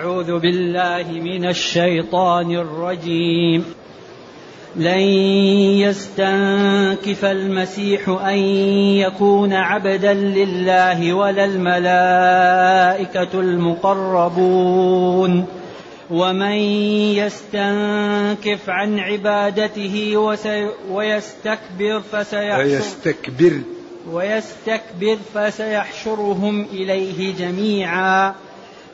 أعوذ بالله من الشيطان الرجيم. لن يستنكف المسيح أن يكون عبدا لله ولا الملائكة المقربون. ومن يستنكف عن عبادته ويستكبر فسيحشر ويستكبر. ويستكبر فسيحشرهم إليه جميعا.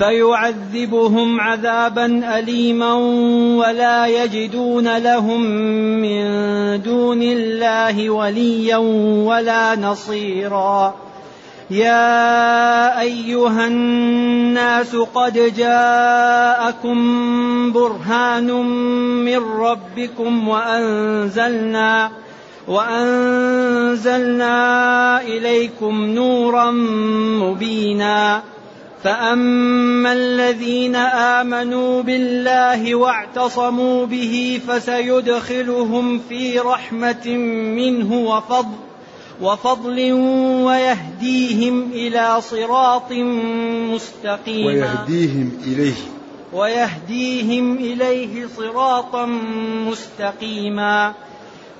فيعذبهم عذابا اليما ولا يجدون لهم من دون الله وليا ولا نصيرا. يا أيها الناس قد جاءكم برهان من ربكم وأنزلنا وأنزلنا إليكم نورا مبينا. فاما الذين امنوا بالله واعتصموا به فسيدخلهم في رحمه منه وفضل وفضل ويهديهم إلى صراط مستقيم ويهديهم اليه. ويهديهم اليه صراطا مستقيما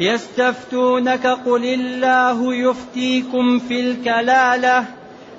يستفتونك قل الله يفتيكم في الكلاله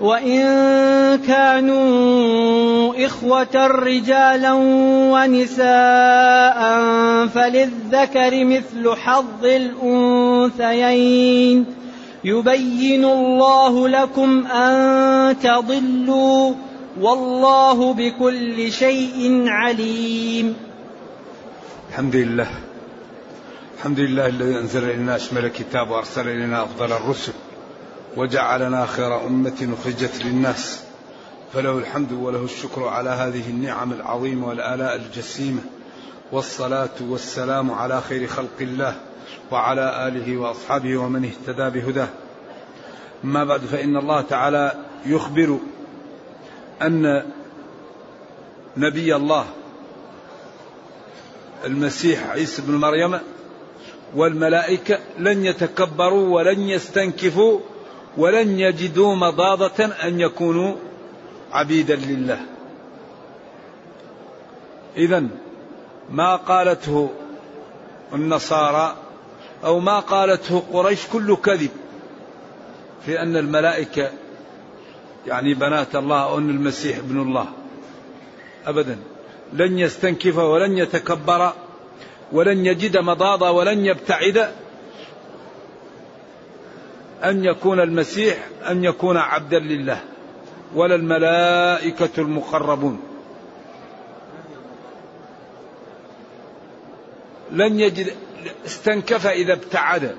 وإن كانوا إخوة رجالا ونساء فللذكر مثل حظ الأنثيين. يبين الله لكم أن تضلوا والله بكل شيء عليم. الحمد لله. الحمد لله الذي أنزل إلينا أشمل الكتاب وأرسل إلينا أفضل الرسل. وجعلنا خير أمة أخرجت للناس. فله الحمد وله الشكر على هذه النعم العظيمة والآلاء الجسيمة. والصلاة والسلام على خير خلق الله وعلى آله وأصحابه ومن اهتدى بهداه. أما بعد فإن الله تعالى يخبر أن نبي الله المسيح عيسى بن مريم والملائكة لن يتكبروا ولن يستنكفوا ولن يجدوا مضاضة أن يكونوا عبيدا لله. إذا ما قالته النصارى أو ما قالته قريش كله كذب في أن الملائكة يعني بنات الله أو أن المسيح ابن الله. أبدا. لن يستنكف ولن يتكبر ولن يجد مضاضة ولن يبتعد أن يكون المسيح أن يكون عبدا لله ولا الملائكة المقربون. لن يجد استنكف إذا ابتعد.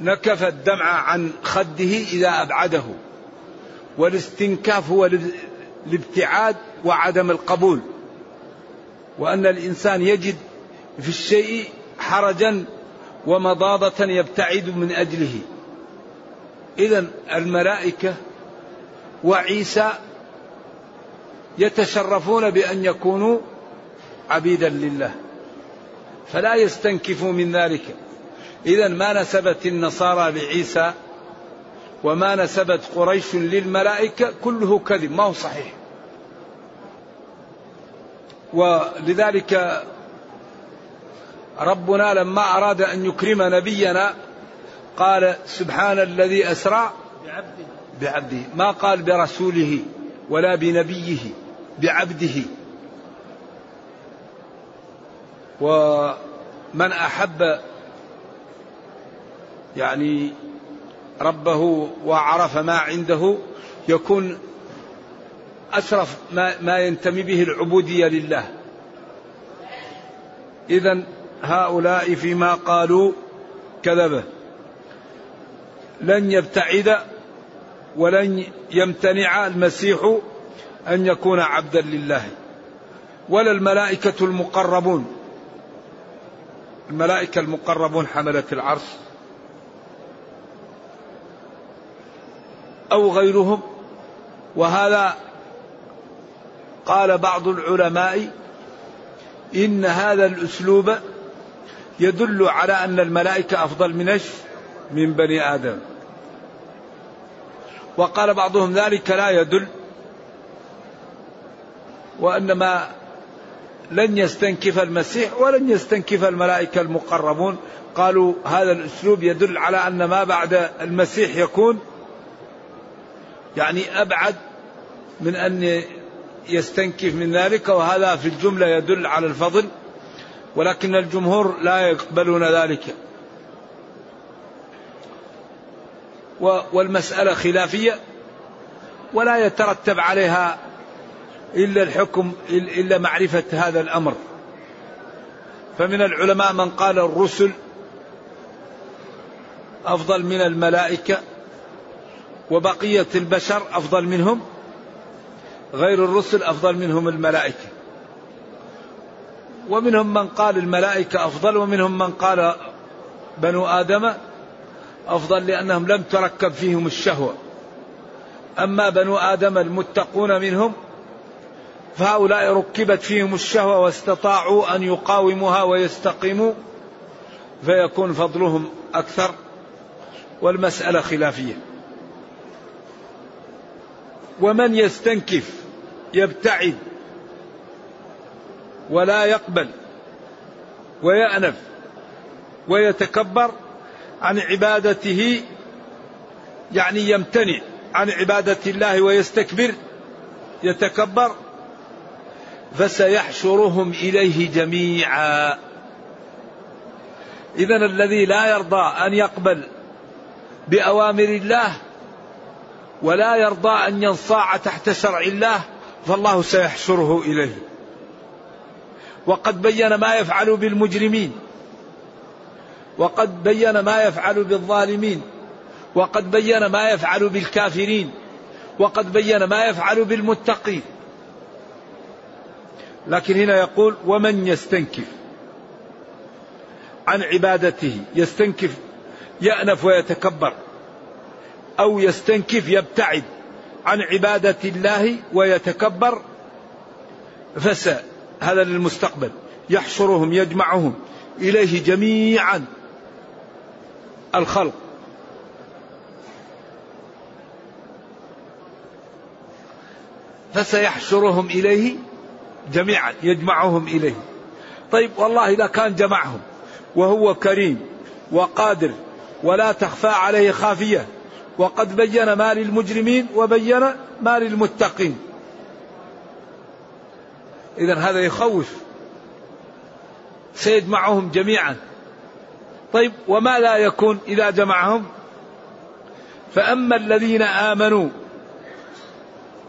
نكف الدمع عن خده إذا أبعده. والاستنكاف هو الابتعاد وعدم القبول. وأن الإنسان يجد في الشيء حرجا ومضاضة يبتعد من أجله. إذا الملائكة وعيسى يتشرفون بأن يكونوا عبيدا لله. فلا يستنكفوا من ذلك. إذا ما نسبت النصارى لعيسى وما نسبت قريش للملائكة كله كذب. ما هو صحيح. ولذلك ربنا لما أراد أن يكرم نبينا قال سبحان الذي أسرى بعبده, بعبده. ما قال برسوله ولا بنبيه بعبده. ومن أحب يعني ربه وعرف ما عنده يكون أشرف ما, ما ينتمي به العبودية لله. إذا هؤلاء فيما قالوا كذبه. لن يبتعد ولن يمتنع المسيح أن يكون عبدا لله. ولا الملائكة المقربون. الملائكة المقربون حملة العرش. أو غيرهم. وهذا قال بعض العلماء إن هذا الأسلوب يدل على أن الملائكة أفضل من من بني آدم. وقال بعضهم ذلك لا يدل وإنما لن يستنكف المسيح ولن يستنكف الملائكة المقربون. قالوا هذا الأسلوب يدل على أن ما بعد المسيح يكون يعني أبعد من أن يستنكف من ذلك وهذا في الجملة يدل على الفضل. ولكن الجمهور لا يقبلون ذلك. والمسألة خلافية ولا يترتب عليها إلا الحكم إلا معرفة هذا الأمر. فمن العلماء من قال الرسل أفضل من الملائكة وبقية البشر أفضل منهم غير الرسل أفضل منهم الملائكة. ومنهم من قال الملائكة أفضل ومنهم من قال بنو آدم أفضل لأنهم لم تركب فيهم الشهوة. أما بنو آدم المتقون منهم فهؤلاء ركبت فيهم الشهوة واستطاعوا أن يقاوموها ويستقيموا فيكون فضلهم أكثر والمسألة خلافية. ومن يستنكف يبتعد ولا يقبل ويأنف ويتكبر عن عبادته يعني يمتنع عن عبادة الله ويستكبر يتكبر فسيحشرهم إليه جميعا. إذا الذي لا يرضى أن يقبل بأوامر الله ولا يرضى أن ينصاع تحت شرع الله فالله سيحشره إليه. وقد بين ما يفعل بالمجرمين وقد بين ما يفعل بالظالمين وقد بين ما يفعل بالكافرين وقد بين ما يفعل بالمتقين. لكن هنا يقول ومن يستنكف عن عبادته يستنكف يأنف ويتكبر أو يستنكف يبتعد عن عبادة الله ويتكبر فسى هذا للمستقبل. يحشرهم يجمعهم. إليه جميعا الخلق. فسيحشرهم إليه جميعا يجمعهم إليه. طيب والله إذا كان جمعهم وهو كريم وقادر ولا تخفى عليه خافية وقد بين ما للمجرمين وبين ما للمتقين. إذا هذا يخوف. سيجمعهم جميعا. طيب وما لا يكون إذا جمعهم؟ فأما الذين آمنوا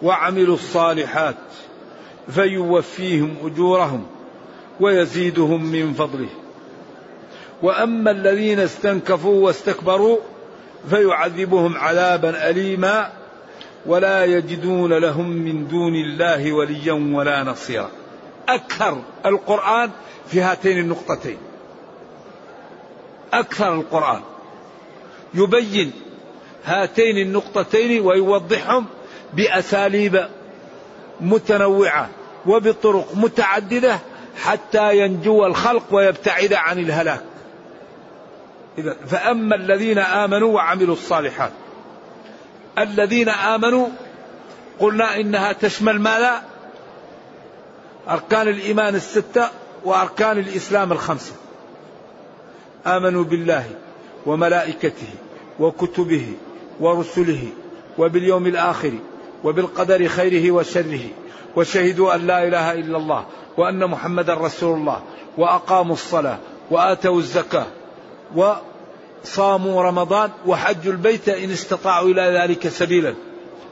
وعملوا الصالحات فيوفيهم أجورهم ويزيدهم من فضله. وأما الذين استنكفوا واستكبروا فيعذبهم عذابا أليما ولا يجدون لهم من دون الله وليا ولا نصيرا. أكثر القرآن في هاتين النقطتين. أكثر القرآن. يبين هاتين النقطتين ويوضحهم بأساليب متنوعة وبطرق متعددة حتى ينجو الخلق ويبتعد عن الهلاك. إذا فأما الذين آمنوا وعملوا الصالحات الذين آمنوا قلنا إنها تشمل ماذا؟ أركان الإيمان الستة وأركان الإسلام الخمسة. آمنوا بالله وملائكته وكتبه ورسله وباليوم الآخر وبالقدر خيره وشره. وشهدوا أن لا إله إلا الله وأن محمدا رسول الله وأقاموا الصلاة وآتوا الزكاة وصاموا رمضان وحجوا البيت إن استطاعوا إلى ذلك سبيلا.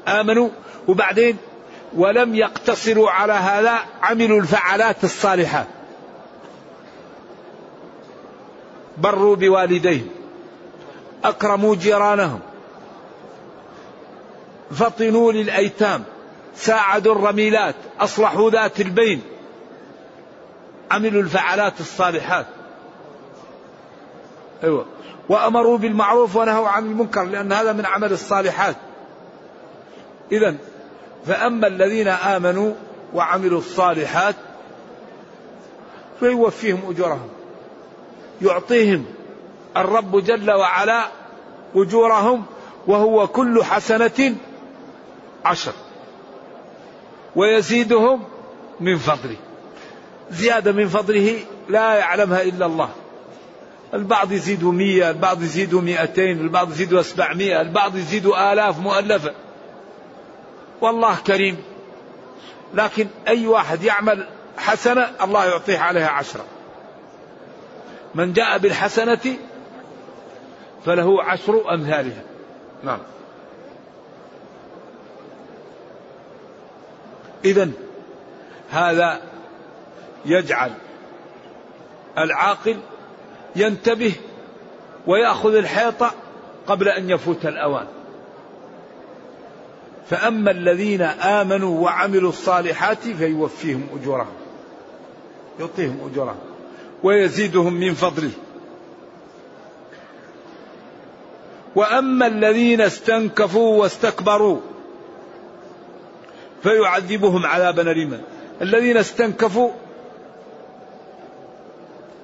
آمنوا وبعدين ولم يقتصروا على هذا عملوا الفعلات الصالحات بروا بوالديهم. أكرموا جيرانهم. فطنوا للأيتام. ساعدوا الرميلات. أصلحوا ذات البين. عملوا الفعلات الصالحات. أيوه. وأمروا بالمعروف ونهوا عن المنكر لأن هذا من عمل الصالحات. اذا فأما الذين آمنوا وعملوا الصالحات فيوفيهم أجورهم. يعطيهم الرب جل وعلا أجورهم وهو كل حسنة عشر. ويزيدهم من فضله. زيادة من فضله لا يعلمها إلا الله. البعض يزيدوا مية البعض يزيدوا مئتين البعض يزيدوا أسبعمائة البعض يزيدوا آلاف مؤلفة. والله كريم. لكن أي واحد يعمل حسنة الله يعطيه عليها عشرة. من جاء بالحسنة فله عشر أمثالها. نعم. إذا هذا يجعل العاقل ينتبه ويأخذ الحيطة قبل أن يفوت الأوان. فأما الذين آمنوا وعملوا الصالحات فيوفيهم أجورهم. يعطيهم أجورهم. ويزيدهم من فضله. وأما الذين استنكفوا واستكبروا فيعذبهم عذابا أليما. الذين استنكفوا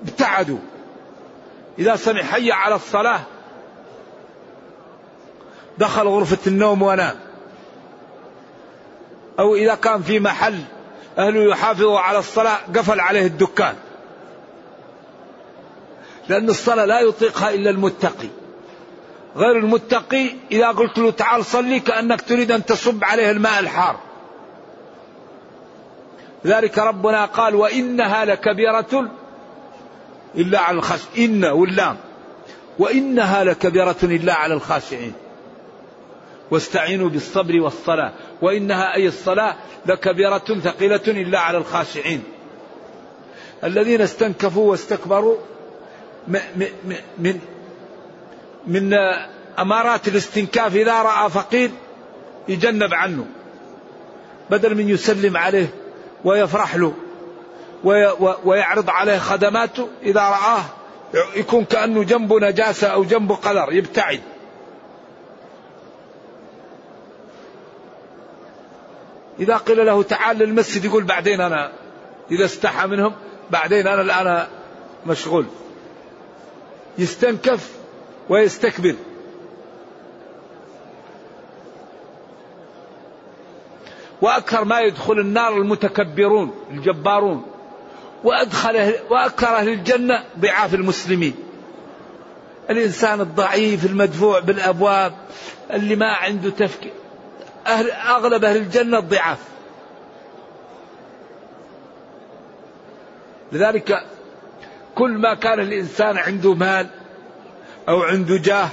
ابتعدوا. إذا سمع حي على الصلاة دخل غرفة النوم ونام أو إذا كان في محل أهله يحافظوا على الصلاة قفل عليه الدكان. لأن الصلاة لا يطيقها إلا المتقي. غير المتقي إذا قلت له تعال صلي كأنك تريد أن تصب عليه الماء الحار. ذلك ربنا قال وإنها لكبيرة إلا على الخاشع إن واللام وإنها لكبيرة إلا على الخاشعين. واستعينوا بالصبر والصلاة. وإنها أي الصلاة لكبيرة ثقيلة إلا على الخاشعين. الذين استنكفوا واستكبروا من من أمارات الاستنكاف إذا رأى فقير يجنب عنه. بدل من يسلم عليه ويفرح له ويعرض عليه خدماته إذا رآه يكون كأنه جنبه نجاسة أو جنبه قدر يبتعد. إذا قيل له تعال للمسجد يقول بعدين أنا إذا استحى منهم بعدين أنا الآن مشغول. يستنكف ويستكبر. وأكثر ما يدخل النار المتكبرون الجبارون. وأدخل وأكثر أهل الجنة ضعاف المسلمين. الإنسان الضعيف المدفوع بالأبواب اللي ما عنده تفكير. أهل أغلب أهل الجنة الضعاف لذلك كل ما كان الإنسان عنده مال أو عنده جاه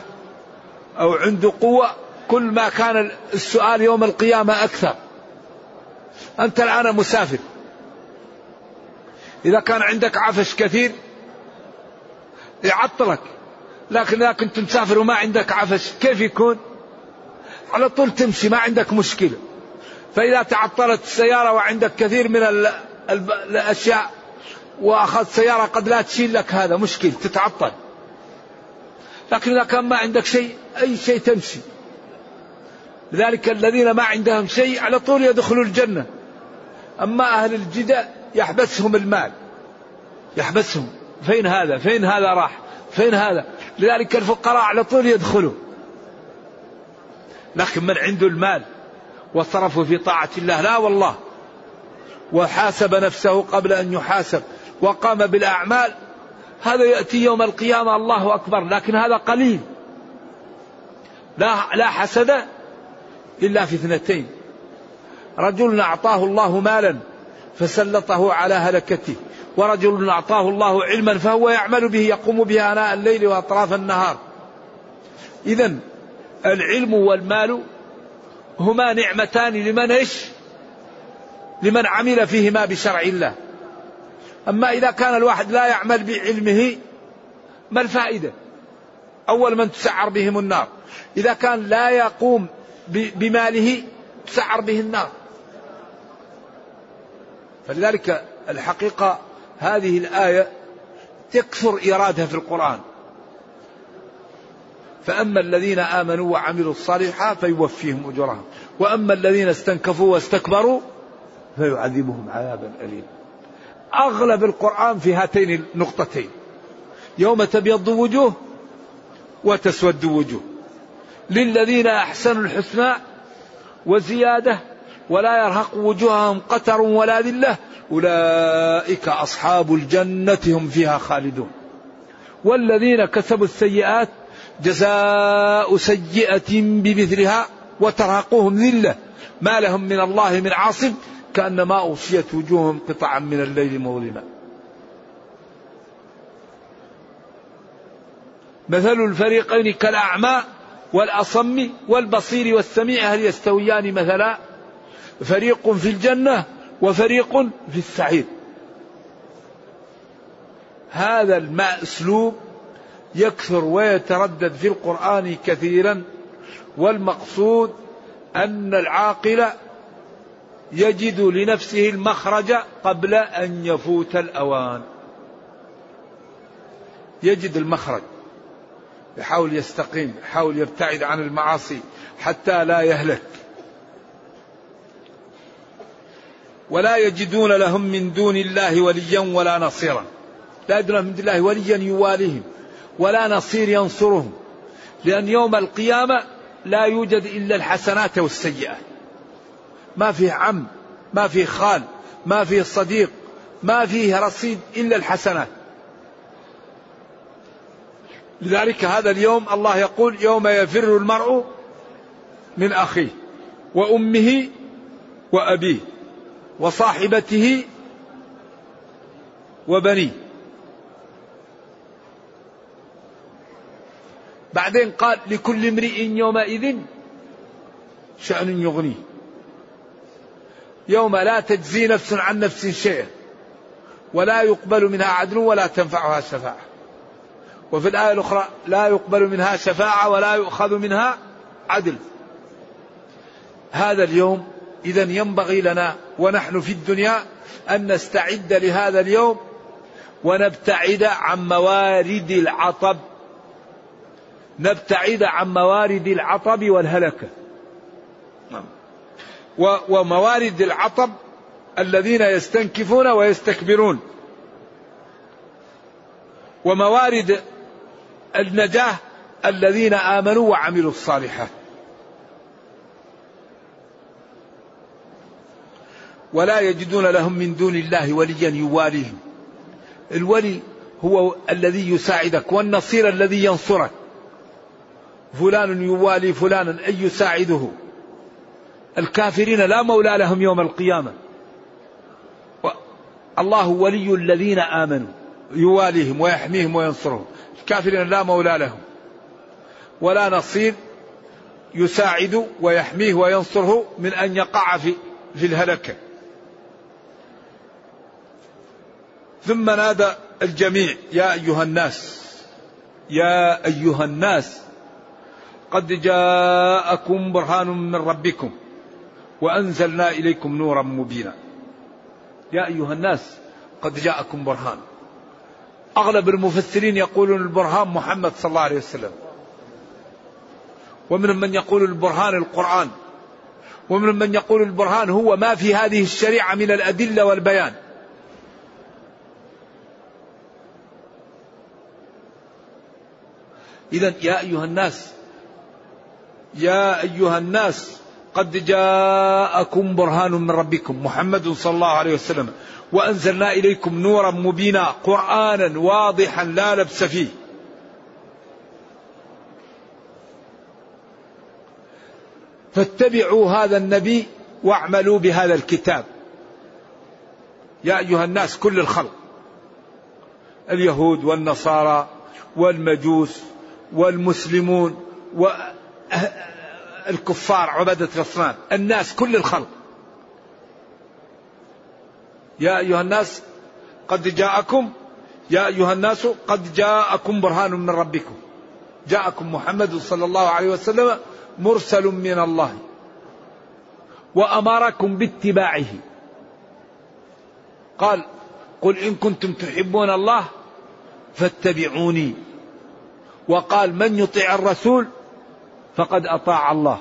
أو عنده قوة كل ما كان السؤال يوم القيامة أكثر. أنت الآن مسافر. إذا كان عندك عفش كثير يعطلك. لكن إذا كنت مسافر وما عندك عفش كيف يكون؟ على طول تمشي ما عندك مشكلة. فإذا تعطلت السيارة وعندك كثير من الأشياء وأخذت سيارة قد لا تشيل لك هذا مشكل تتعطل. لكن إذا كان ما عندك شيء أي شيء تمشي. لذلك الذين ما عندهم شيء على طول يدخلوا الجنة. أما أهل الجدة يحبسهم المال. يحبسهم. فين هذا؟ فين هذا راح؟ فين هذا؟ لذلك الفقراء على طول يدخلوا. لكن من عنده المال وصرفه في طاعة الله؟ لا والله. وحاسب نفسه قبل أن يحاسب وقام بالأعمال. هذا يأتي يوم القيامة الله أكبر. لكن هذا قليل. لا لا حسد إلا في اثنتين. رجل أعطاه الله مالا فسلطه على هلكته. ورجل أعطاه الله علما فهو يعمل به يقوم به آناء الليل وأطراف النهار. إذا العلم والمال هما نعمتان لمن إيش؟ لمن عمل فيهما بشرع الله. أما إذا كان الواحد لا يعمل بعلمه ما الفائدة؟ أول من تسعر بهم النار. إذا كان لا يقوم بماله تسعر به النار. فلذلك الحقيقة هذه الآية تكثر إيرادها في القرآن. فأما الذين آمنوا وعملوا الصالحات فيوفيهم أجورهم. وأما الذين استنكفوا واستكبروا فيعذبهم عذابا أليما. أغلب القرآن في هاتين النقطتين. يوم تبيض وجوه وتسود وجوه. للذين أحسنوا الحسنى وزيادة ولا يرهق وجوههم قتر ولا ذلة أولئك أصحاب الجنة هم فيها خالدون. والذين كسبوا السيئات جزاء سيئة بمثلها وترهقهم ذلة. ما لهم من الله من عاصم كأنما أغشيت وجوههم قطعا من الليل مظلما. مثل الفريقين كالأعمى والأصم والبصير والسميع هل يستويان مثلا؟ فريق في الجنة وفريق في السعير. هذا الماء اسلوب يكثر ويتردد في القرآن كثيرا والمقصود أن العاقل يجد لنفسه المخرج قبل أن يفوت الأوان. يجد المخرج يحاول يستقيم يحاول يبتعد عن المعاصي حتى لا يهلك. ولا يجدون لهم من دون الله وليا ولا نصيرا. لا يجدون من دون الله وليا يواليهم. ولا نصير ينصرهم لأن يوم القيامة لا يوجد إلا الحسنات والسيئات. ما فيه عم ما فيه خال ما فيه صديق ما فيه رصيد إلا الحسنات. لذلك هذا اليوم الله يقول يوم يفر المرء من أخيه وأمه وأبيه وصاحبته وبنيه. بعدين قال لكل امرئ يومئذ شأن يغنيه. يوم لا تجزي نفس عن نفس شيئا ولا يقبل منها عدل ولا تنفعها شفاعة. وفي الآية الأخرى لا يقبل منها شفاعة ولا يؤخذ منها عدل. هذا اليوم إذا ينبغي لنا ونحن في الدنيا أن نستعد لهذا اليوم ونبتعد عن موارد العطب نبتعد عن موارد العطب والهلكة. نعم. وموارد العطب الذين يستنكفون ويستكبرون. وموارد النجاة الذين آمنوا وعملوا الصالحات. ولا يجدون لهم من دون الله وليا يواليهم. الولي هو الذي يساعدك والنصير الذي ينصرك. فلان يوالي فلانا أي يساعده؟ الكافرين لا مولى لهم يوم القيامة. الله ولي الذين آمنوا يواليهم ويحميهم وينصرهم. الكافرين لا مولى لهم. ولا نصير يساعد ويحميه وينصره من أن يقع في, في الهلكة. ثم نادى الجميع يا أيها الناس يا أيها الناس قد جاءكم برهان من ربكم وأنزلنا إليكم نورا مبينا. يا أيها الناس قد جاءكم برهان. أغلب المفسرين يقولون البرهان محمد صلى الله عليه وسلم. ومنهم من يقول البرهان القرآن. ومنهم من يقول البرهان هو ما في هذه الشريعة من الأدلة والبيان. إذا يا أيها الناس يا أيها الناس قد جاءكم برهان من ربكم محمد صلى الله عليه وسلم وأنزلنا إليكم نورا مبينا قرآنا واضحا لا لبس فيه. فاتبعوا هذا النبي واعملوا بهذا الكتاب. يا أيها الناس كل الخلق اليهود والنصارى والمجوس والمسلمون والكفار عبدة الأصنام الناس كل الخلق. يا أيها الناس قد جاءكم يا أيها الناس قد جاءكم برهان من ربكم. جاءكم محمد صلى الله عليه وسلم مرسل من الله. وأمركم باتباعه. قال قل إن كنتم تحبون الله فاتبعوني. وقال من يطيع الرسول فقد أطاع الله.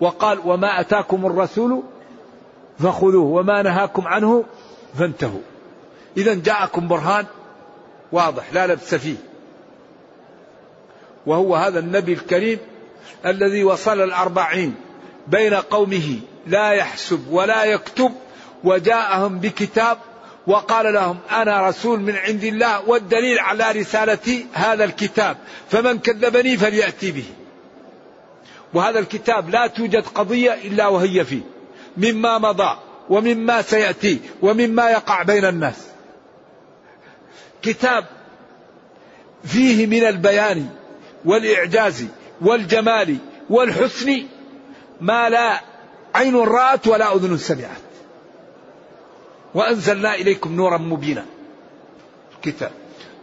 وقال وما أتاكم الرسول فخذوه وما نهاكم عنه فانتهوا. إذا جاءكم برهان واضح لا لبس فيه. وهو هذا النبي الكريم الذي وصل الأربعين بين قومه لا يحسب ولا يكتب وجاءهم بكتاب وقال لهم أنا رسول من عند الله والدليل على رسالتي هذا الكتاب فمن كذبني فليأتي به. وهذا الكتاب لا توجد قضية إلا وهي فيه مما مضى ومما سيأتي ومما يقع بين الناس. كتاب فيه من البيان والإعجاز والجمال والحسن ما لا عين رأت ولا أذن سمعت وأنزلنا إليكم نورا مبينا. كتاب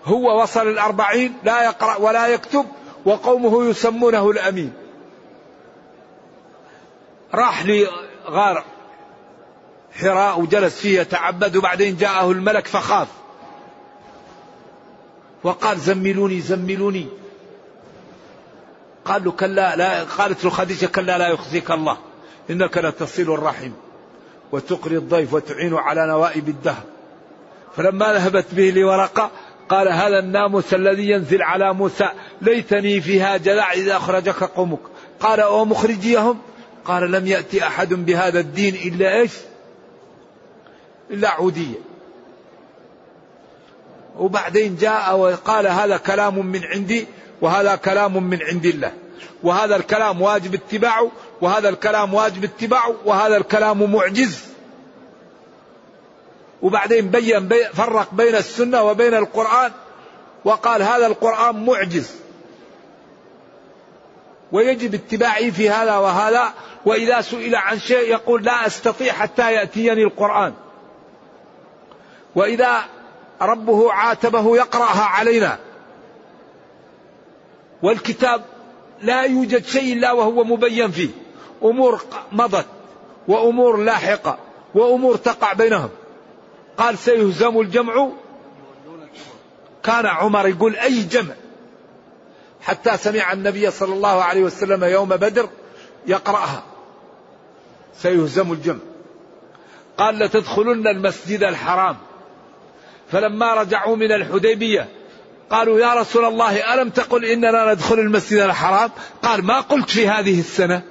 هو وصل الأربعين لا يقرأ ولا يكتب وقومه يسمونه الأمين. راح لغار حراء وجلس فيه يتعبد وبعدين جاءه الملك فخاف. وقال زملوني زملوني قال له كلا لا قالت له خديجة كلا لا يخزيك الله إنك لتصل الرحم. وتقري الضيف وتعين على نوائب الدهر. فلما ذهبت به لورقة قال هذا الناموس الذي ينزل على موسى ليتني فيها جذع إذا أخرجك قومك. قال ومخرجيهم قال لم يأتي أحد بهذا الدين إلا إيش؟ إلا عودية. وبعدين جاء وقال هذا كلام من عندي وهذا كلام من عند الله. وهذا الكلام واجب اتباعه وهذا الكلام واجب اتباعه وهذا الكلام معجز. وبعدين بين بي فرق بين السنة وبين القرآن وقال هذا القرآن معجز. ويجب اتباعه في هذا وهذا وإذا سئل عن شيء يقول لا أستطيع حتى يأتيني القرآن. وإذا ربه عاتبه يقرأها علينا. والكتاب لا يوجد شيء إلا وهو مبين فيه. أمور مضت وأمور لاحقة وأمور تقع بينهم. قال سيهزم الجمع. كان عمر يقول أي جمع؟ حتى سمع النبي صلى الله عليه وسلم يوم بدر يقرأها. سيهزم الجمع. قال لتدخلن المسجد الحرام. فلما رجعوا من الحديبية قالوا يا رسول الله ألم تقل إننا ندخل المسجد الحرام؟ قال ما قلت في هذه السنة.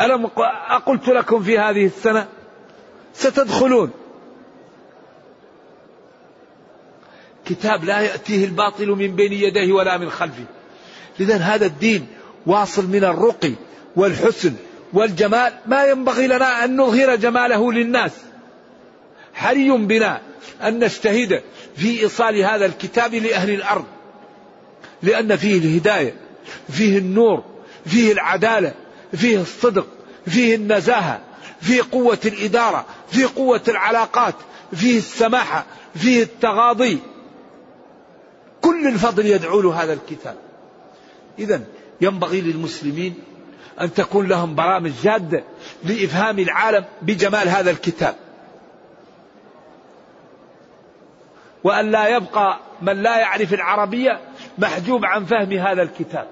ألم أقلت لكم في هذه السنة؟ ستدخلون. كتاب لا يأتيه الباطل من بين يديه ولا من خلفه. لذا هذا الدين واصل من الرقي والحسن والجمال. ما ينبغي لنا أن نظهر جماله للناس. حري بنا أن نجتهد في إيصال هذا الكتاب لأهل الأرض. لأن فيه الهداية فيه النور فيه العدالة فيه الصدق فيه النزاهة فيه قوة الإدارة فيه قوة العلاقات فيه السماحة فيه التغاضي. كل الفضل يدعو له هذا الكتاب. إذا ينبغي للمسلمين أن تكون لهم برامج جادة لإفهام العالم بجمال هذا الكتاب. وأن لا يبقى من لا يعرف العربية محجوب عن فهم هذا الكتاب.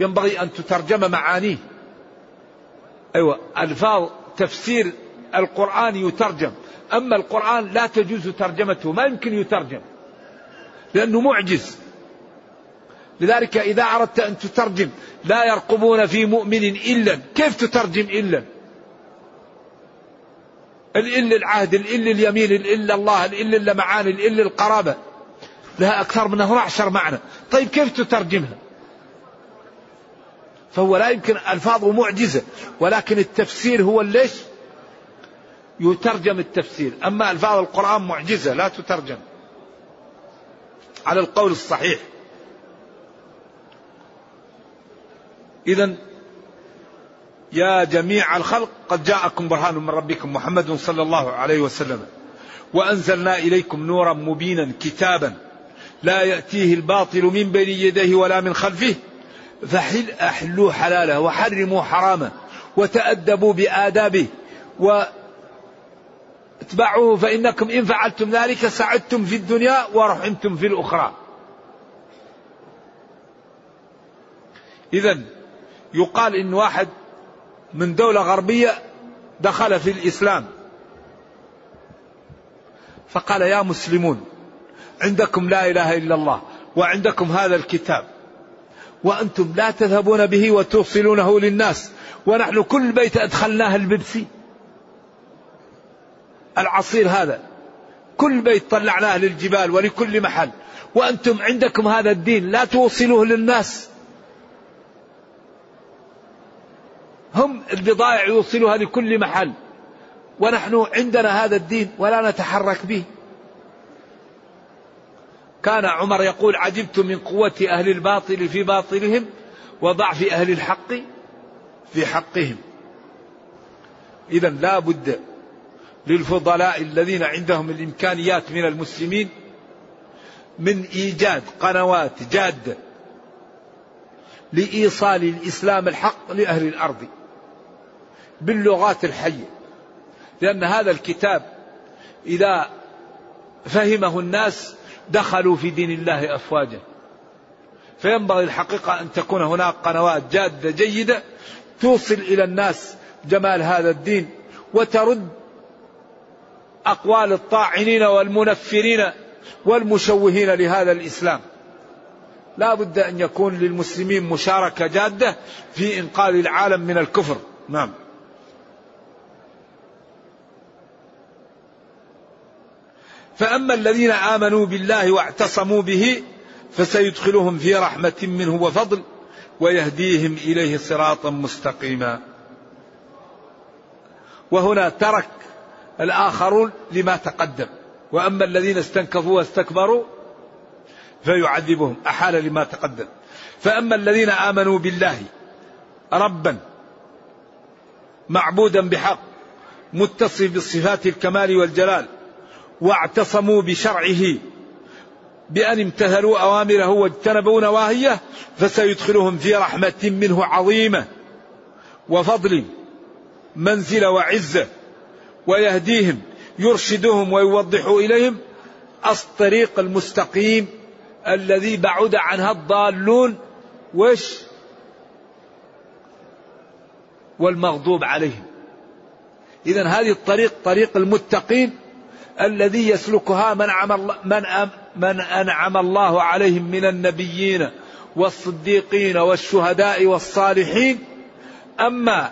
ينبغي أن تترجم معانيه. أيوة ألفاظ تفسير القرآن يترجم. أما القرآن لا تجوز ترجمته ما يمكن يترجم لأنه معجز. لذلك إذا أردت أن تترجم لا يرقبون في مؤمن إلا كيف تترجم إلا؟ الإل العهد الإل اليمين الإل الله الإل اللمعان الإل القرابة. لها أكثر من 12 معنى. طيب كيف تترجمها؟ فهو لا يمكن ألفاظه معجزة ولكن التفسير هو ليش؟ يترجم التفسير. أما ألفاظ القرآن معجزة لا تترجم. على القول الصحيح. إذا يا جميع الخلق قد جاءكم برهان من ربكم محمد صلى الله عليه وسلم. وأنزلنا إليكم نورا مبينا كتابا. لا يأتيه الباطل من بين يديه ولا من خلفه. فحل أحلوا حلاله وحرموا حرامه وتأدبوا بآدابه واتبعوه فإنكم إن فعلتم ذلك سعدتم في الدنيا ورحمتم في الأخرى. إذا يقال إن واحد من دولة غربية دخل في الإسلام. فقال يا مسلمون عندكم لا إله إلا الله وعندكم هذا الكتاب وأنتم لا تذهبون به وتوصلونه للناس ونحن كل بيت أدخلناه البيبسي. العصير هذا كل بيت طلعناه للجبال ولكل محل وأنتم عندكم هذا الدين لا توصلوه للناس. هم البضائع يوصلها لكل محل. ونحن عندنا هذا الدين ولا نتحرك به. كان عمر يقول عجبت من قوة أهل الباطل في باطلهم وضعف أهل الحق في حقهم. إذا لا بد للفضلاء الذين عندهم الإمكانيات من المسلمين من إيجاد قنوات جادة لإيصال الإسلام الحق لأهل الأرض. باللغات الحية. لأن هذا الكتاب إذا فهمه الناس دخلوا في دين الله أفواجا. فينبغي الحقيقة أن تكون هناك قنوات جادة جيدة توصل إلى الناس جمال هذا الدين وترد أقوال الطاعنين والمنفرين والمشوهين لهذا الإسلام. لا بد أن يكون للمسلمين مشاركة جادة في إنقاذ العالم من الكفر. نعم. فأما الذين آمنوا بالله واعتصموا به فسيدخلهم في رحمة منه وفضل ويهديهم إليه صراطا مستقيما. وهنا ترك الآخرون لما تقدم. وأما الذين استنكفوا واستكبروا فيعذبهم أحال لما تقدم. فأما الذين آمنوا بالله ربا معبودا بحق متصف بصفات الكمال والجلال واعتصموا بشرعه. بأن امتثلوا أوامره واجتنبوا نواهيه فسيدخلهم في رحمة منه عظيمة وفضل منزلة وعزة ويهديهم يرشدهم ويوضح إليهم الطريق المستقيم الذي بعد عنها الضالون. وش؟ والمغضوب عليهم. إذا هذه الطريق طريق المتقين الذي يسلكها من عمل من من أنعم الله عليهم من النبيين والصديقين والشهداء والصالحين. أما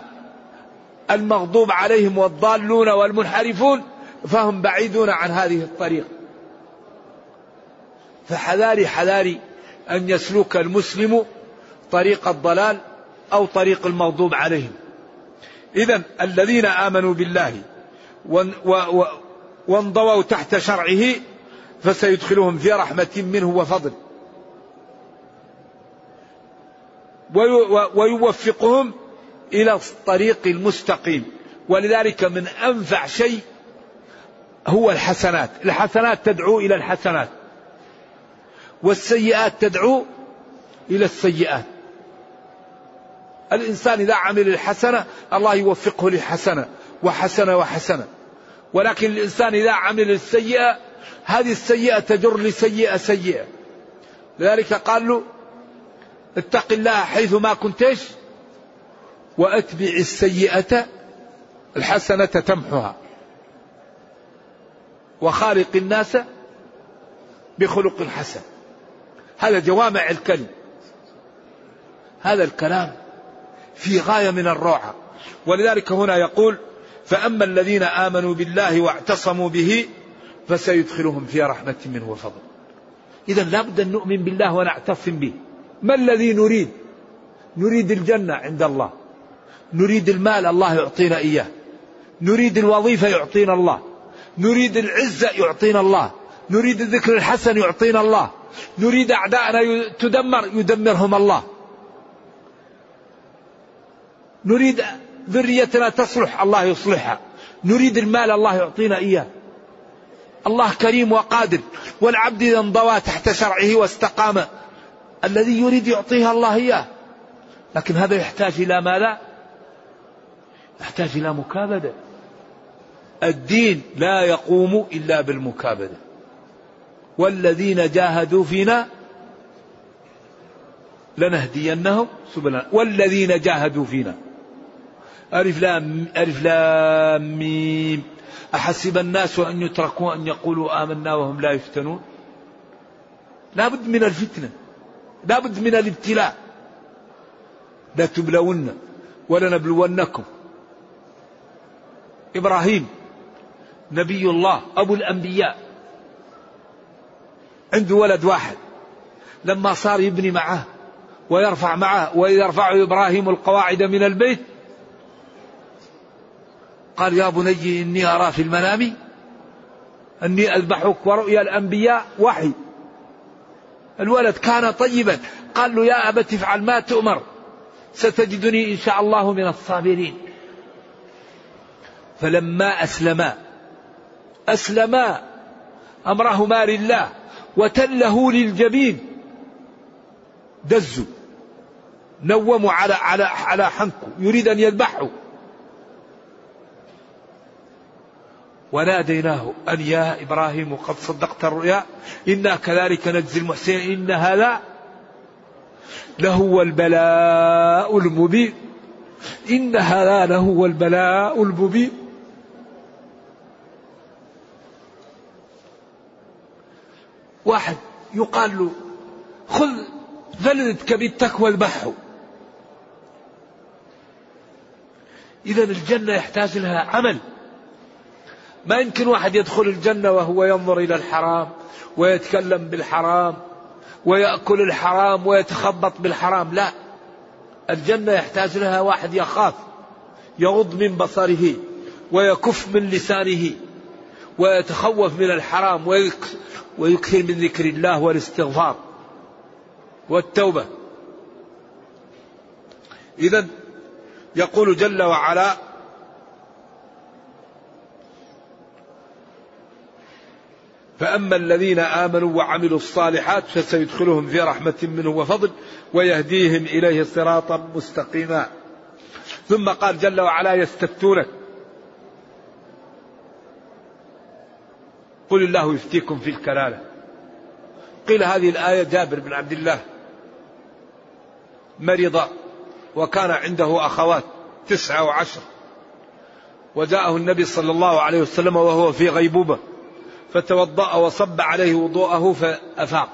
المغضوب عليهم والضالون والمنحرفون فهم بعيدون عن هذه الطريق. فحذاري حذاري أن يسلك المسلم طريق الضلال أو طريق المغضوب عليهم. اذا الذين آمنوا بالله وانضووا تحت شرعه فسيدخلهم في رحمة منه وفضل. ويوفقهم إلى الطريق المستقيم. ولذلك من أنفع شيء هو الحسنات. الحسنات تدعو إلى الحسنات. والسيئات تدعو إلى السيئات. الإنسان إذا عمل الحسنة الله يوفقه للحسنة. وحسنة وحسنة. ولكن الإنسان إذا عمل السيئة هذه السيئة تجر لسيئة سيئة. لذلك قال له اتق الله حيث ما كنتش وأتبع السيئة الحسنة تمحها. وخالق الناس بخلق حسن. هذا جوامع الكلم. هذا الكلام في غاية من الروعة. ولذلك هنا يقول فأما الذين آمنوا بالله واعتصموا به فسيدخلهم في رحمة منه وفضل. إذا لابد أن نؤمن بالله ونعتصم به. ما الذي نريد؟ نريد الجنة عند الله. نريد المال الله يعطينا إياه. نريد الوظيفة يعطينا الله. نريد العزة يعطينا الله. نريد الذكر الحسن يعطينا الله. نريد أعداءنا تدمر يدمرهم الله. نريد ذريتنا تصلح الله يصلحها. نريد المال الله يعطينا إياه. الله كريم وقادر والعبد إذا انضوى تحت شرعه واستقام الذي يريد يعطيها الله إياه. لكن هذا يحتاج إلى ماذا؟ يحتاج إلى مكابدة. الدين لا يقوم إلا بالمكابدة. والذين جاهدوا فينا لنهدينهم سبلنا. والذين جاهدوا فينا. ألف لام ألف لام ميم. أحسب الناس أن يتركوا أن يقولوا آمنا وهم لا يفتنون؟ لا بد من الفتنة. لا بد من الابتلاء. لا تبلون ولنبلونكم. إبراهيم نبي الله أبو الأنبياء. عنده ولد واحد. لما صار يبني معه ويرفع معه ويرفع إبراهيم القواعد من البيت قال يا بني إني أرى في المنام أني أذبحك ورؤيا الأنبياء وحي. الولد كان طيبا. قال له يا أبت افعل ما تؤمر. ستجدني إن شاء الله من الصابرين. فلما أسلما أسلما أمرهما لله وتله للجبين. دزوا. نوموا على على على حنكه يريد أن يذبحه. وناديناه أن يا إبراهيم قد صدقت الرؤيا إنا كذلك نجزي المحسنين إن هذا لهو البلاء المبين. إن هذا لهو البلاء المبين. واحد يقال له خذ فلدك بالتكوى واذبحه إذا الجنة يحتاج لها عمل. ما يمكن واحد يدخل الجنة وهو ينظر إلى الحرام ويتكلم بالحرام ويأكل الحرام ويتخبط بالحرام لا. الجنة يحتاج لها واحد يخاف يغض من بصره ويكف من لسانه ويتخوف من الحرام ويكثر من ذكر الله والاستغفار والتوبة. إذا يقول جل وعلا فأما الذين آمنوا وعملوا الصالحات فسيدخلهم في رحمة منه وفضل ويهديهم إليه صراطا مستقيما. ثم قال جل وعلا يستفتونك. قل الله يفتيكم في الكلالة. قيل هذه الآية جابر بن عبد الله مرض وكان عنده أخوات تسعة وعشر. وجاءه النبي صلى الله عليه وسلم وهو في غيبوبة. فتوضأ وصب عليه وضوءه فأفاق.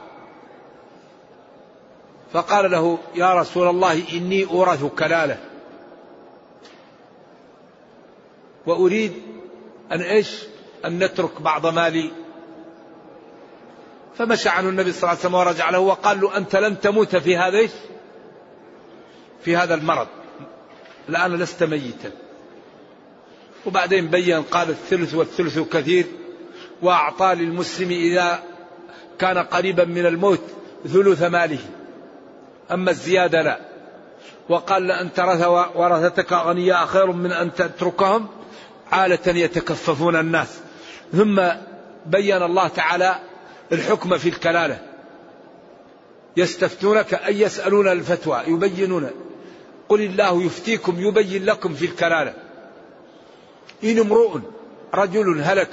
فقال له يا رسول الله إني أورث كلالة. وأريد أن إيش؟ أن نترك بعض مالي. فمشى عنه النبي صلى الله عليه وسلم ورجع له وقال له أنت لن تموت في هذا إيش؟ في هذا المرض. الآن لست ميتا. وبعدين بين قال الثلث والثلث كثير. وأعطى للمسلم إذا كان قريبا من الموت ثلث ماله. أما الزيادة لا. وقال لأن ترث ورثتك أغنياء خير من أن تتركهم عالة يتكففون الناس. ثم بين الله تعالى الحكم في الكلالة. يستفتونك أي يسألون الفتوى يبينون. قل الله يفتيكم يبين لكم في الكلالة. إن امرؤ رجل هلك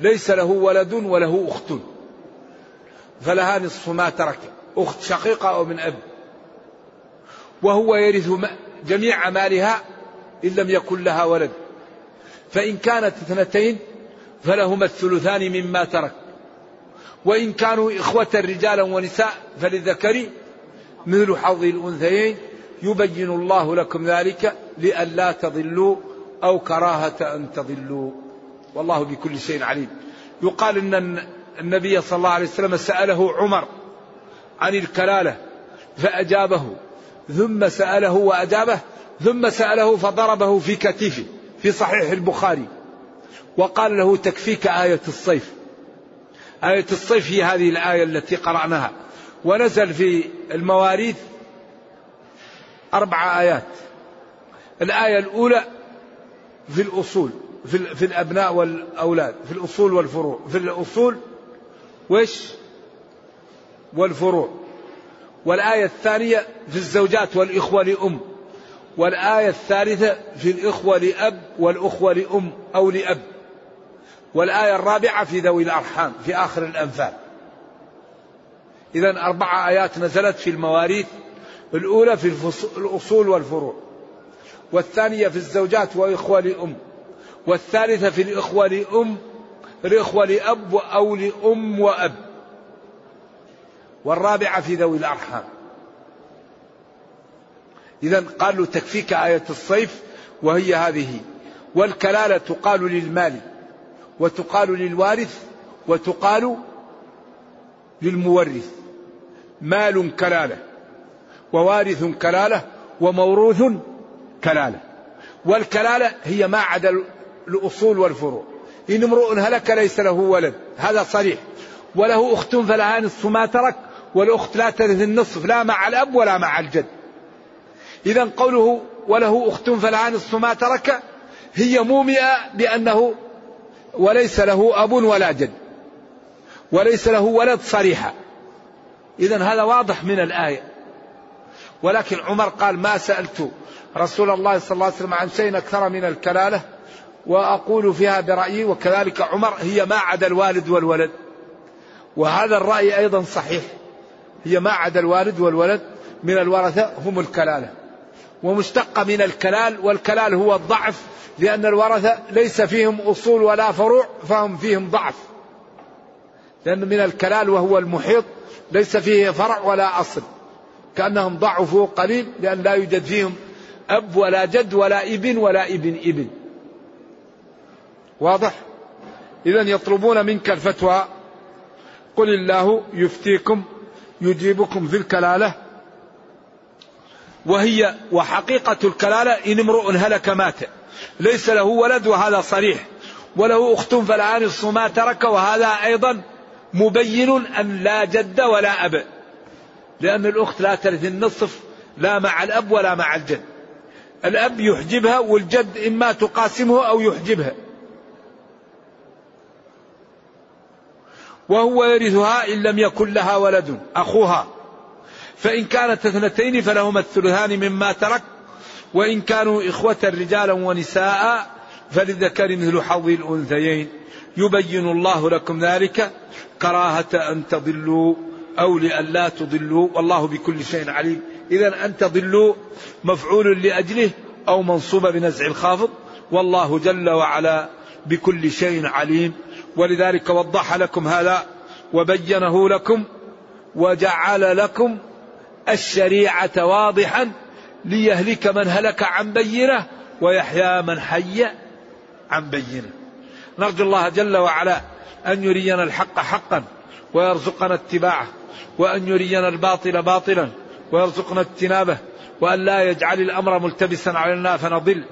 ليس له ولد وله أخت. فلها نصف ما ترك. أخت شقيقة أو من أب. وهو يرث جميع مالها إن لم يكن لها ولد. فإن كانت اثنتين فلهما الثلثان مما ترك. وإن كانوا إخوة رجالا ونساء فللذكر مثل حظ الأنثيين يبين الله لكم ذلك لئلا تضلوا أو كراهة أن تضلوا. والله بكل شيء عليم. يقال إن النبي صلى الله عليه وسلم سأله عمر عن الكلالة فأجابه ثم سأله وأجابه ثم سأله فضربه في كتفه في صحيح البخاري. وقال له تكفيك آية الصيف. آية الصيف هي هذه الآية التي قرأناها. ونزل في المواريث أربع آيات. الآية الأولى في الأصول. في, في الأبناء والأولاد في الأصول والفروع. في الأصول وش؟ والفروع. والآية الثانية في الزوجات والإخوة لأم. والآية الثالثة في الإخوة لأب والأخوة لأم أو لأب. والآية الرابعة في ذوي الأرحام في آخر الأنفال. إذا أربع آيات نزلت في المواريث الأولى في الأصول والفروع. والثانية في الزوجات وإخوة لأم. والثالثة في الإخوة لأم الإخوة لأب أو لأم وأب. والرابعة في ذوي الأرحام. إذا قالوا تكفيك آية الصيف وهي هذه والكلالة تقال للمال وتقال للوارث وتقال للمورث. مال كلالة ووارث كلالة وموروث كلالة. والكلالة هي ما عدا الأصول والفروع. إن امرؤ هلك ليس له ولد. هذا صريح. وله أخت فلها نصف ما ترك والأخت لا ترث النصف لا مع الأب ولا مع الجد. اذا قوله وله أخت فلها نصف ما ترك هي مومئة بأنه وليس له أب ولا جد. وليس له ولد صريحة. إذا هذا واضح من الآية. ولكن عمر قال ما سألت رسول الله صلى الله عليه وسلم عن شيء أكثر من الكلالة؟ وأقول فيها برأيي وكذلك عمر هي ما عدا الوالد والولد. وهذا الرأي أيضا صحيح. هي ما عدا الوالد والولد من الورثة هم الكلالة. ومشتقة من الكلال والكلال هو الضعف لأن الورثة ليس فيهم أصول ولا فروع فهم فيهم ضعف. لأن من الكلال وهو المحيط ليس فيه فرع ولا أصل. كأنهم ضعفوا قليل لأن لا يوجد فيهم أب ولا جد ولا ابن ولا ابن ابن. واضح؟ إذا يطلبون منك الفتوى. قل الله يفتيكم يجيبكم في الكلالة. وهي وحقيقة الكلالة إن امرؤ هلك مات. ليس له ولد وهذا صريح. وله أخت فالآن ما ترك وهذا أيضا مبين أن لا جد ولا أب. لأن الأخت لا ترث النصف لا مع الأب ولا مع الجد. الأب يحجبها والجد إما تقاسمه أو يحجبها. وهو يرثها إن لم يكن لها ولد أخوها. فإن كانت اثنتين فلهما الثلثان مما ترك وإن كانوا إخوة رجالا ونساء فللذكر مثل حظ الأنثيين. يبين الله لكم ذلك كراهة أن تضلوا أو لئلا تضلوا. والله بكل شيء عليم. إذا أن تضلوا مفعول لأجله أو منصوبة بنزع الخافض. والله جل وعلا بكل شيء عليم. ولذلك وضح لكم هذا وبينه لكم وجعل لكم الشريعة واضحا ليهلك من هلك عن بينة ويحيى من حي عن بينة. نرجو الله جل وعلا أن يرينا الحق حقا ويرزقنا اتباعه وأن يرينا الباطل باطلا ويرزقنا اجتنابه وأن لا يجعل الأمر ملتبسا علينا فنضل.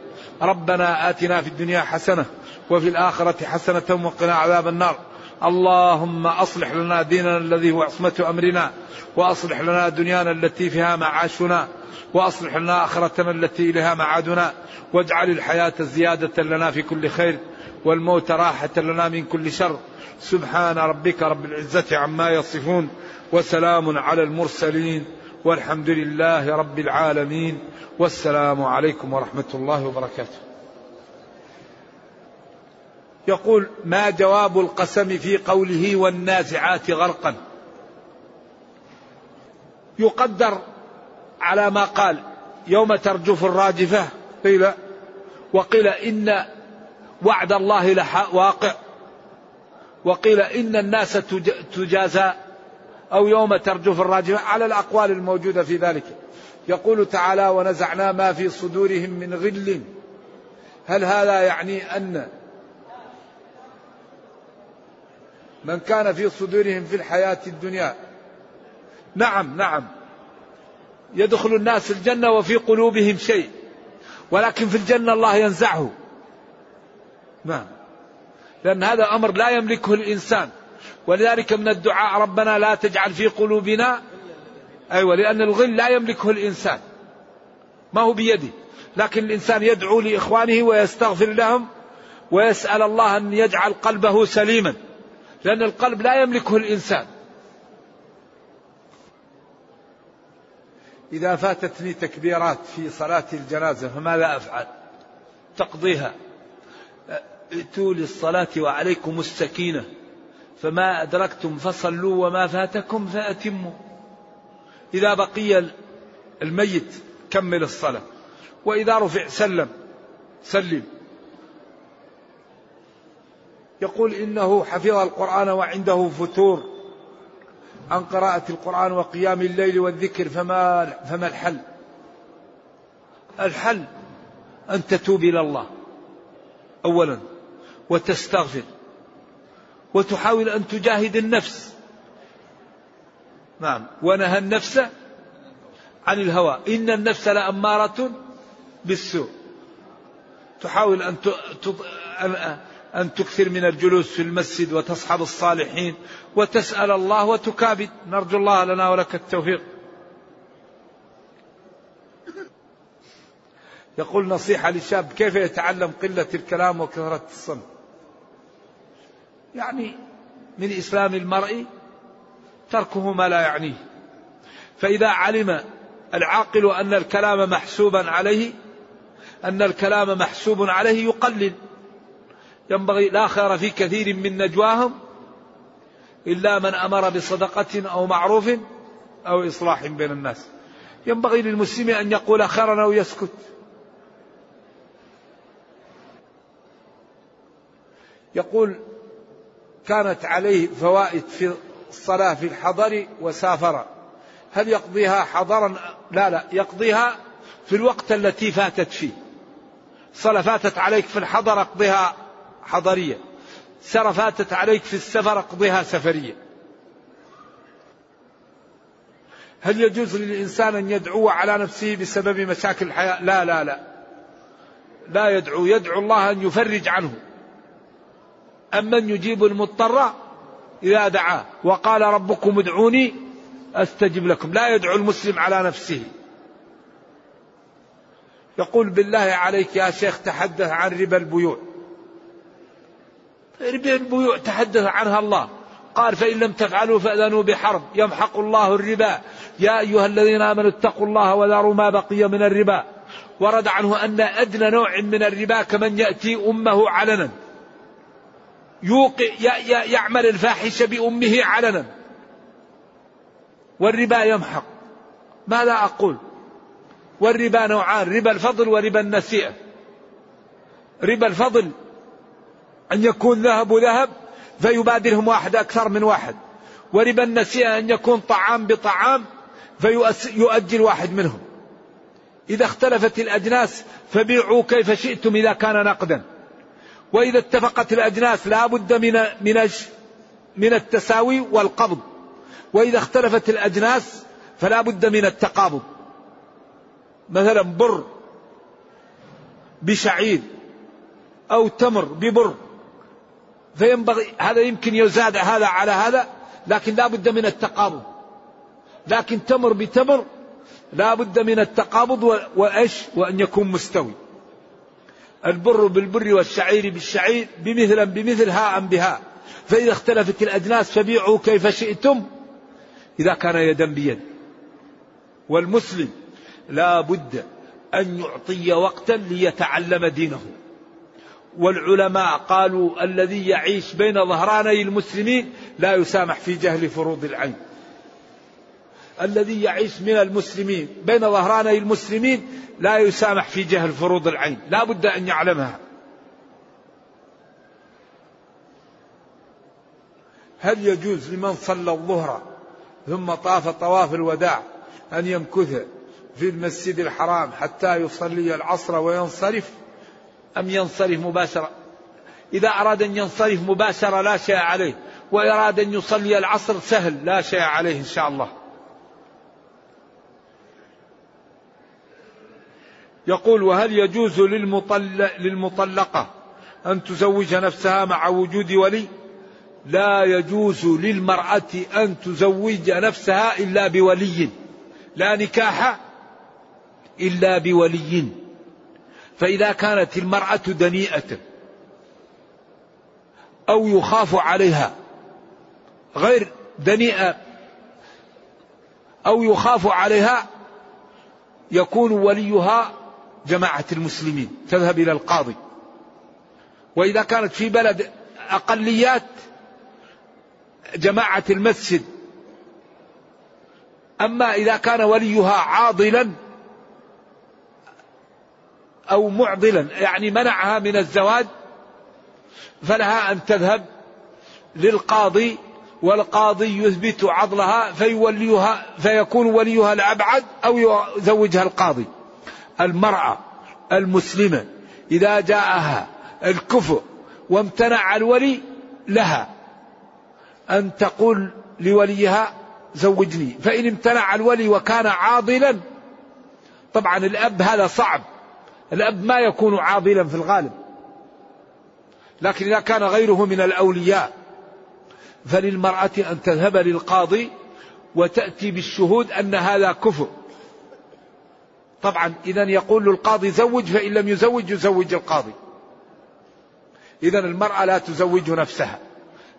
ربنا آتنا في الدنيا حسنة وفي الآخرة حسنة وقنا عذاب النار. اللهم أصلح لنا ديننا الذي هو عصمة أمرنا وأصلح لنا دنيانا التي فيها معاشنا وأصلح لنا آخرتنا التي إليها معادنا واجعل الحياة زيادة لنا في كل خير والموت راحة لنا من كل شر. سبحان ربك رب العزة عما يصفون وسلام على المرسلين. والحمد لله رب العالمين والسلام عليكم ورحمة الله وبركاته. يقول ما جواب القسم في قوله والنازعات غرقا؟ يقدر على ما قال يوم ترجف الراجفة. قيل وقيل إن وعد الله واقع. وقيل إن الناس تجازى. أو يوم ترجف الراجفة على الأقوال الموجودة في ذلك. يقول تعالى ونزعنا ما في صدورهم من غل. هل هذا يعني أن من كان في صدورهم في الحياة الدنيا؟ نعم نعم. يدخل الناس الجنة وفي قلوبهم شيء ولكن في الجنة الله ينزعه. نعم. لأن هذا أمر لا يملكه الإنسان. ولذلك من الدعاء ربنا لا تجعل في قلوبنا أيوة لأن الغل لا يملكه الإنسان. ما هو بيده. لكن الإنسان يدعو لإخوانه ويستغفر لهم ويسأل الله أن يجعل قلبه سليما. لأن القلب لا يملكه الإنسان. إذا فاتتني تكبيرات في صلاة الجنازة فماذا أفعل؟ تقضيها. ائتوا للصلاة وعليكم السكينة. فما أدركتم فصلوا وما فاتكم فأتموا. إذا بقي الميت كمل الصلاة. وإذا رفع سلم. سلم. يقول إنه حفظ القرآن وعنده فتور عن قراءة القرآن وقيام الليل والذكر فما فما الحل؟ الحل أن تتوب إلى الله. أولا وتستغفر. وتحاول أن تجاهد النفس. نعم. ونهى النفس عن الهوى. إن النفس لأمارة بالسوء. تحاول أن أن تكثر من الجلوس في المسجد وتصحب الصالحين وتسأل الله وتكابد. نرجو الله لنا ولك التوفيق. يقول نصيحة للشاب كيف يتعلم قلة الكلام وكثرة الصمت؟ يعني من إسلام المرء تركه ما لا يعنيه. فإذا علم العاقل أن الكلام محسوبا عليه أن الكلام محسوب عليه يقلل. ينبغي لا خير في كثير من نجواهم إلا من أمر بصدقة أو معروف أو إصلاح بين الناس. ينبغي للمسلم أن يقول خيرا أو يسكت. يقول كانت عليه فوائد في الصلاة في الحضر وسافر. هل يقضيها حضرا؟ لا لا يقضيها في الوقت التي فاتت فيه. صلاة فاتت عليك في الحضر اقضيها حضرية سر فاتت عليك في السفر اقضيها سفرية هل يجوز للإنسان أن يدعو على نفسه بسبب مشاكل الحياة؟ لا لا لا. لا يدعو. يدعو الله أن يفرج عنه. أمن يجيب المضطر إذا دعاه؟ وقال ربكم ادعوني أستجب لكم. لا يدعو المسلم على نفسه. يقول بالله عليك يا شيخ تحدث عن ربا البيوع. ربا البيوع تحدث عنها الله. قال فإن لم تفعلوا فأذنوا بحرب. يمحق الله الربا. يا أيها الذين آمنوا اتقوا الله وذروا ما بقي من الربا. ورد عنه أن أدنى نوع من الربا كمن يأتي أمه علنا. يعمل الفاحشة بأمه علنا. والربا يمحق. ماذا أقول؟ والربا نوعان ربا الفضل وربا النسيئة. ربا الفضل أن يكون ذهب ذهب فيبادرهم واحد أكثر من واحد. وربا النسيئة أن يكون طعام بطعام فيؤجل واحد منهم. إذا اختلفت الأجناس فبيعوا كيف شئتم إذا كان نقدا. وإذا اتفقت الأجناس لا بد من من من التساوي والقبض. وإذا اختلفت الأجناس فلا بد من التقابض. مثلا بر بشعير أو تمر ببر فينبغي هذا يمكن يزاد هذا على هذا لكن لا بد من التقابض. لكن تمر بتمر لا بد من التقابض وإيش؟ وأن يكون مستوي. البر بالبر والشعير بالشعير بمثلا بمثل هاء بهاء فإذا اختلفت الأجناس فبيعوا كيف شئتم إذا كان يدا بيد. والمسلم لا بد أن يعطي وقتا ليتعلم دينه. والعلماء قالوا الذي يعيش بين ظهراني المسلمين لا يسامح في جهل فروض العين. الذي يعيش من المسلمين. بين ظهراني المسلمين لا يسامح في جهل فروض العين. لا بد أن يعلمها. هل يجوز لمن صلى الظهر ثم طاف طواف الوداع أن يمكث في المسجد الحرام حتى يصلي العصر وينصرف؟ أم ينصرف مباشرة؟ إذا أراد أن ينصرف مباشرة لا شيء عليه وأراد أن يصلي العصر سهل لا شيء عليه إن شاء الله. يقول وهل يجوز للمطلقة أن تزوج نفسها مع وجود ولي؟ لا يجوز للمرأة أن تزوج نفسها إلا بولي لا نكاح إلا بولي. فإذا كانت المرأة دنيئة أو يخاف عليها غير دنيئة أو يخاف عليها يكون وليها جماعة المسلمين تذهب إلى القاضي. وإذا كانت في بلد أقليات جماعة المسجد. أما إذا كان وليها عاضلا أو معضلا يعني منعها من الزواج فلها أن تذهب للقاضي والقاضي يثبت عضلها فيوليها فيكون وليها الأبعد أو يزوجها القاضي. المرأة المسلمة. إذا جاءها الكفء وامتنع الولي لها أن تقول لوليها زوجني. فإن امتنع الولي وكان عاضلا طبعا الأب هذا صعب. الأب ما يكون عاضلا في الغالب. لكن إذا كان غيره من الأولياء فللمرأة أن تذهب للقاضي وتأتي بالشهود أن هذا كفر. طبعا إذا يقول للقاضي زوج فإن لم يزوج يزوج القاضي. إذا المرأة لا تزوج نفسها.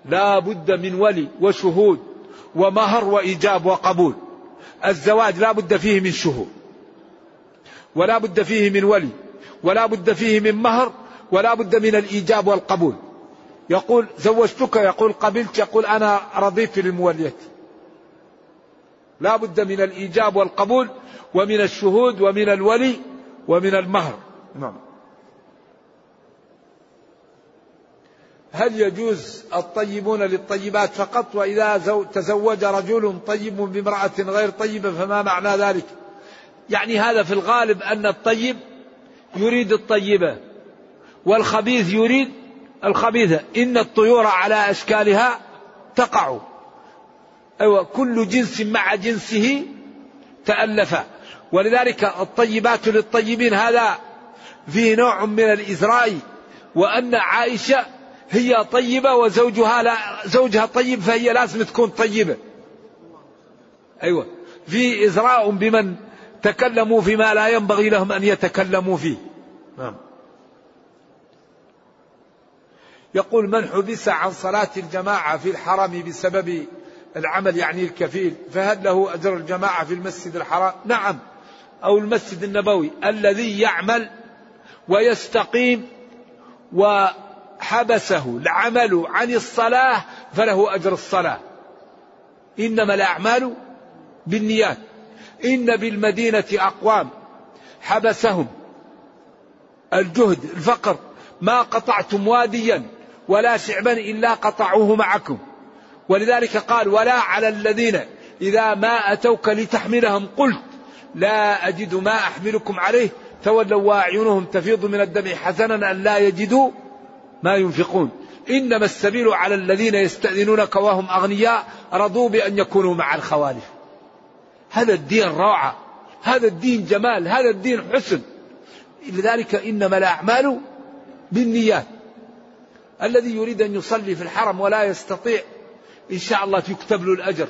لا بد من ولي وشهود ومهر وإيجاب وقبول. الزواج لا بد فيه من شهود ولا بد فيه من ولي ولا بد فيه من مهر ولا بد من الإيجاب والقبول. يقول زوجتك يقول قبلت يقول أنا رضيت للمولية. لا بد من الإيجاب والقبول ومن الشهود ومن الولي ومن المهر. نعم. هل يجوز الطيبون للطيبات فقط؟ وإذا تزوج رجل طيب بامرأة غير طيبة فما معنى ذلك؟ يعني هذا في الغالب أن الطيب يريد الطيبة والخبيث يريد الخبيثة. إن الطيور على أشكالها تقع. أيوة كل جنس مع جنسه تألف. ولذلك الطيبات للطيبين هذا فيه نوع من الإزراء وأن عائشة هي طيبة وزوجها لا زوجها طيب فهي لازم تكون طيبة. أيوة في إزراء بمن تكلموا فيما لا ينبغي لهم أن يتكلموا فيه. نعم. يقول من حبس عن صلاة الجماعة في الحرم بسبب العمل يعني الكفيل فهل له أجر الجماعة في المسجد الحرام؟ نعم. أو المسجد النبوي الذي يعمل ويستقيم وحبسه العمل عن الصلاة فله أجر الصلاة. إنما الأعمال بالنيات. إن بالمدينة أقوام. حبسهم. الجهد الفقر. ما قطعتم واديا ولا شعبا إلا قطعوه معكم. ولذلك قال ولا على الذين إذا ما أتوك لتحملهم قلت لا أجد ما أحملكم عليه تولوا وأعينهم تفيض من الدم حزنا أن لا يجدوا ما ينفقون. إنما السبيل على الذين يستأذنونك وهم أغنياء رضوا بأن يكونوا مع الخوالف. هذا الدين روعة هذا الدين جمال هذا الدين حسن. لذلك إنما الأعمال بالنيات. الذي يريد أن يصلي في الحرم ولا يستطيع إن شاء الله يكتب له الأجر.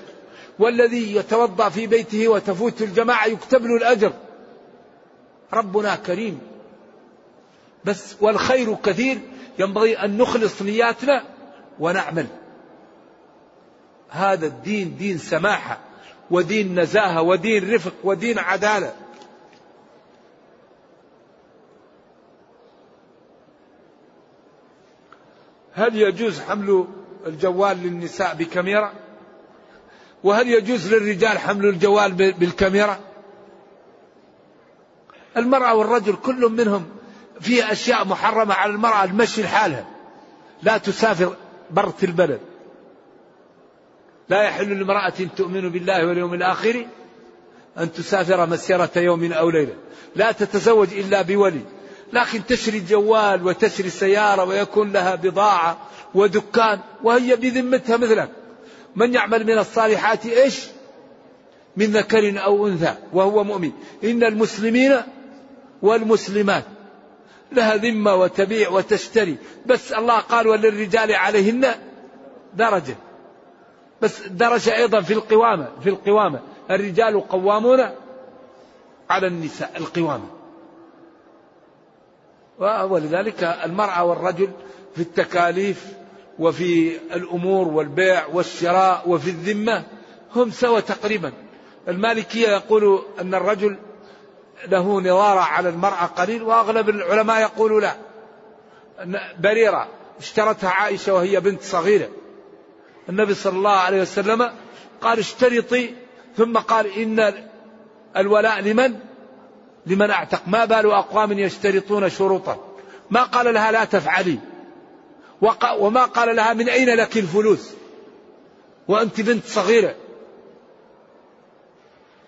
والذي يتوضأ في بيته وتفوت الجماعة يكتب له الأجر. ربنا كريم. بس والخير كثير. ينبغي أن نخلص نياتنا ونعمل. هذا الدين دين سماحة ودين نزاهة ودين رفق ودين عدالة. هل يجوز حمل الجوال للنساء بكاميرا؟ وهل يجوز للرجال حمل الجوال بالكاميرا؟ المرأة والرجل كل منهم فيه أشياء محرمة على المرأة المشي لحالها. لا تسافر برة البلد. لا يحل لامرأة تؤمن بالله واليوم الآخر أن تسافر مسيرة يوم أو ليلة. لا تتزوج إلا بولي. لكن تشري جوال وتشري سيارة ويكون لها بضاعة ودكان وهي بذمتها مثلك. من يعمل من الصالحات إيش؟ من ذكر أو أنثى وهو مؤمن. إن المسلمين والمسلمات لها ذمة وتبيع وتشتري. بس الله قال وللرجال عليهن درجة. بس درجة أيضا في القوامة في القوامة. الرجال قوامون على النساء القوامة. ولذلك المرأة والرجل في التكاليف وفي الأمور والبيع والشراء وفي الذمة هم سوا تقريبا. المالكية يقول أن الرجل له نظارة على المرأة قليل وأغلب العلماء يقولوا لا. بريرة اشترتها عائشة وهي بنت صغيرة. النبي صلى الله عليه وسلم قال اشترطي ثم قال إن الولاء لمن؟ لمن أعتق. ما بال أقوام يشترطون شروطا. ما قال لها لا تفعلي. وما قال لها من أين لك الفلوس؟ وأنت بنت صغيرة.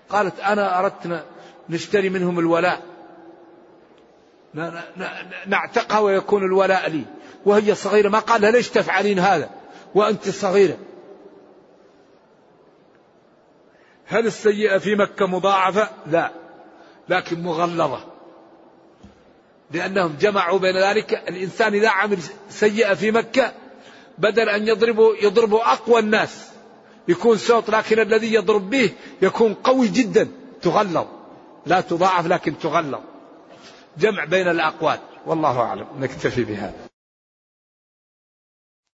قالت أنا أردت نشتري منهم الولاء. نعتقها ويكون الولاء لي. وهي صغيرة. ما قال لها ليش تفعلين هذا؟ وأنت صغيرة. هل السيئة في مكة مضاعفة؟ لا. لكن مغلظة. لأنهم جمعوا بين ذلك الإنسان إذا عمل سيئة في مكة بدل أن يضربوا يضربوا أقوى الناس. يكون صوت لكن الذي يضرب به يكون قوي جدا. تغلظ. لا تضاعف لكن تغلظ. جمع بين الأقوال. والله أعلم. نكتفي بهذا.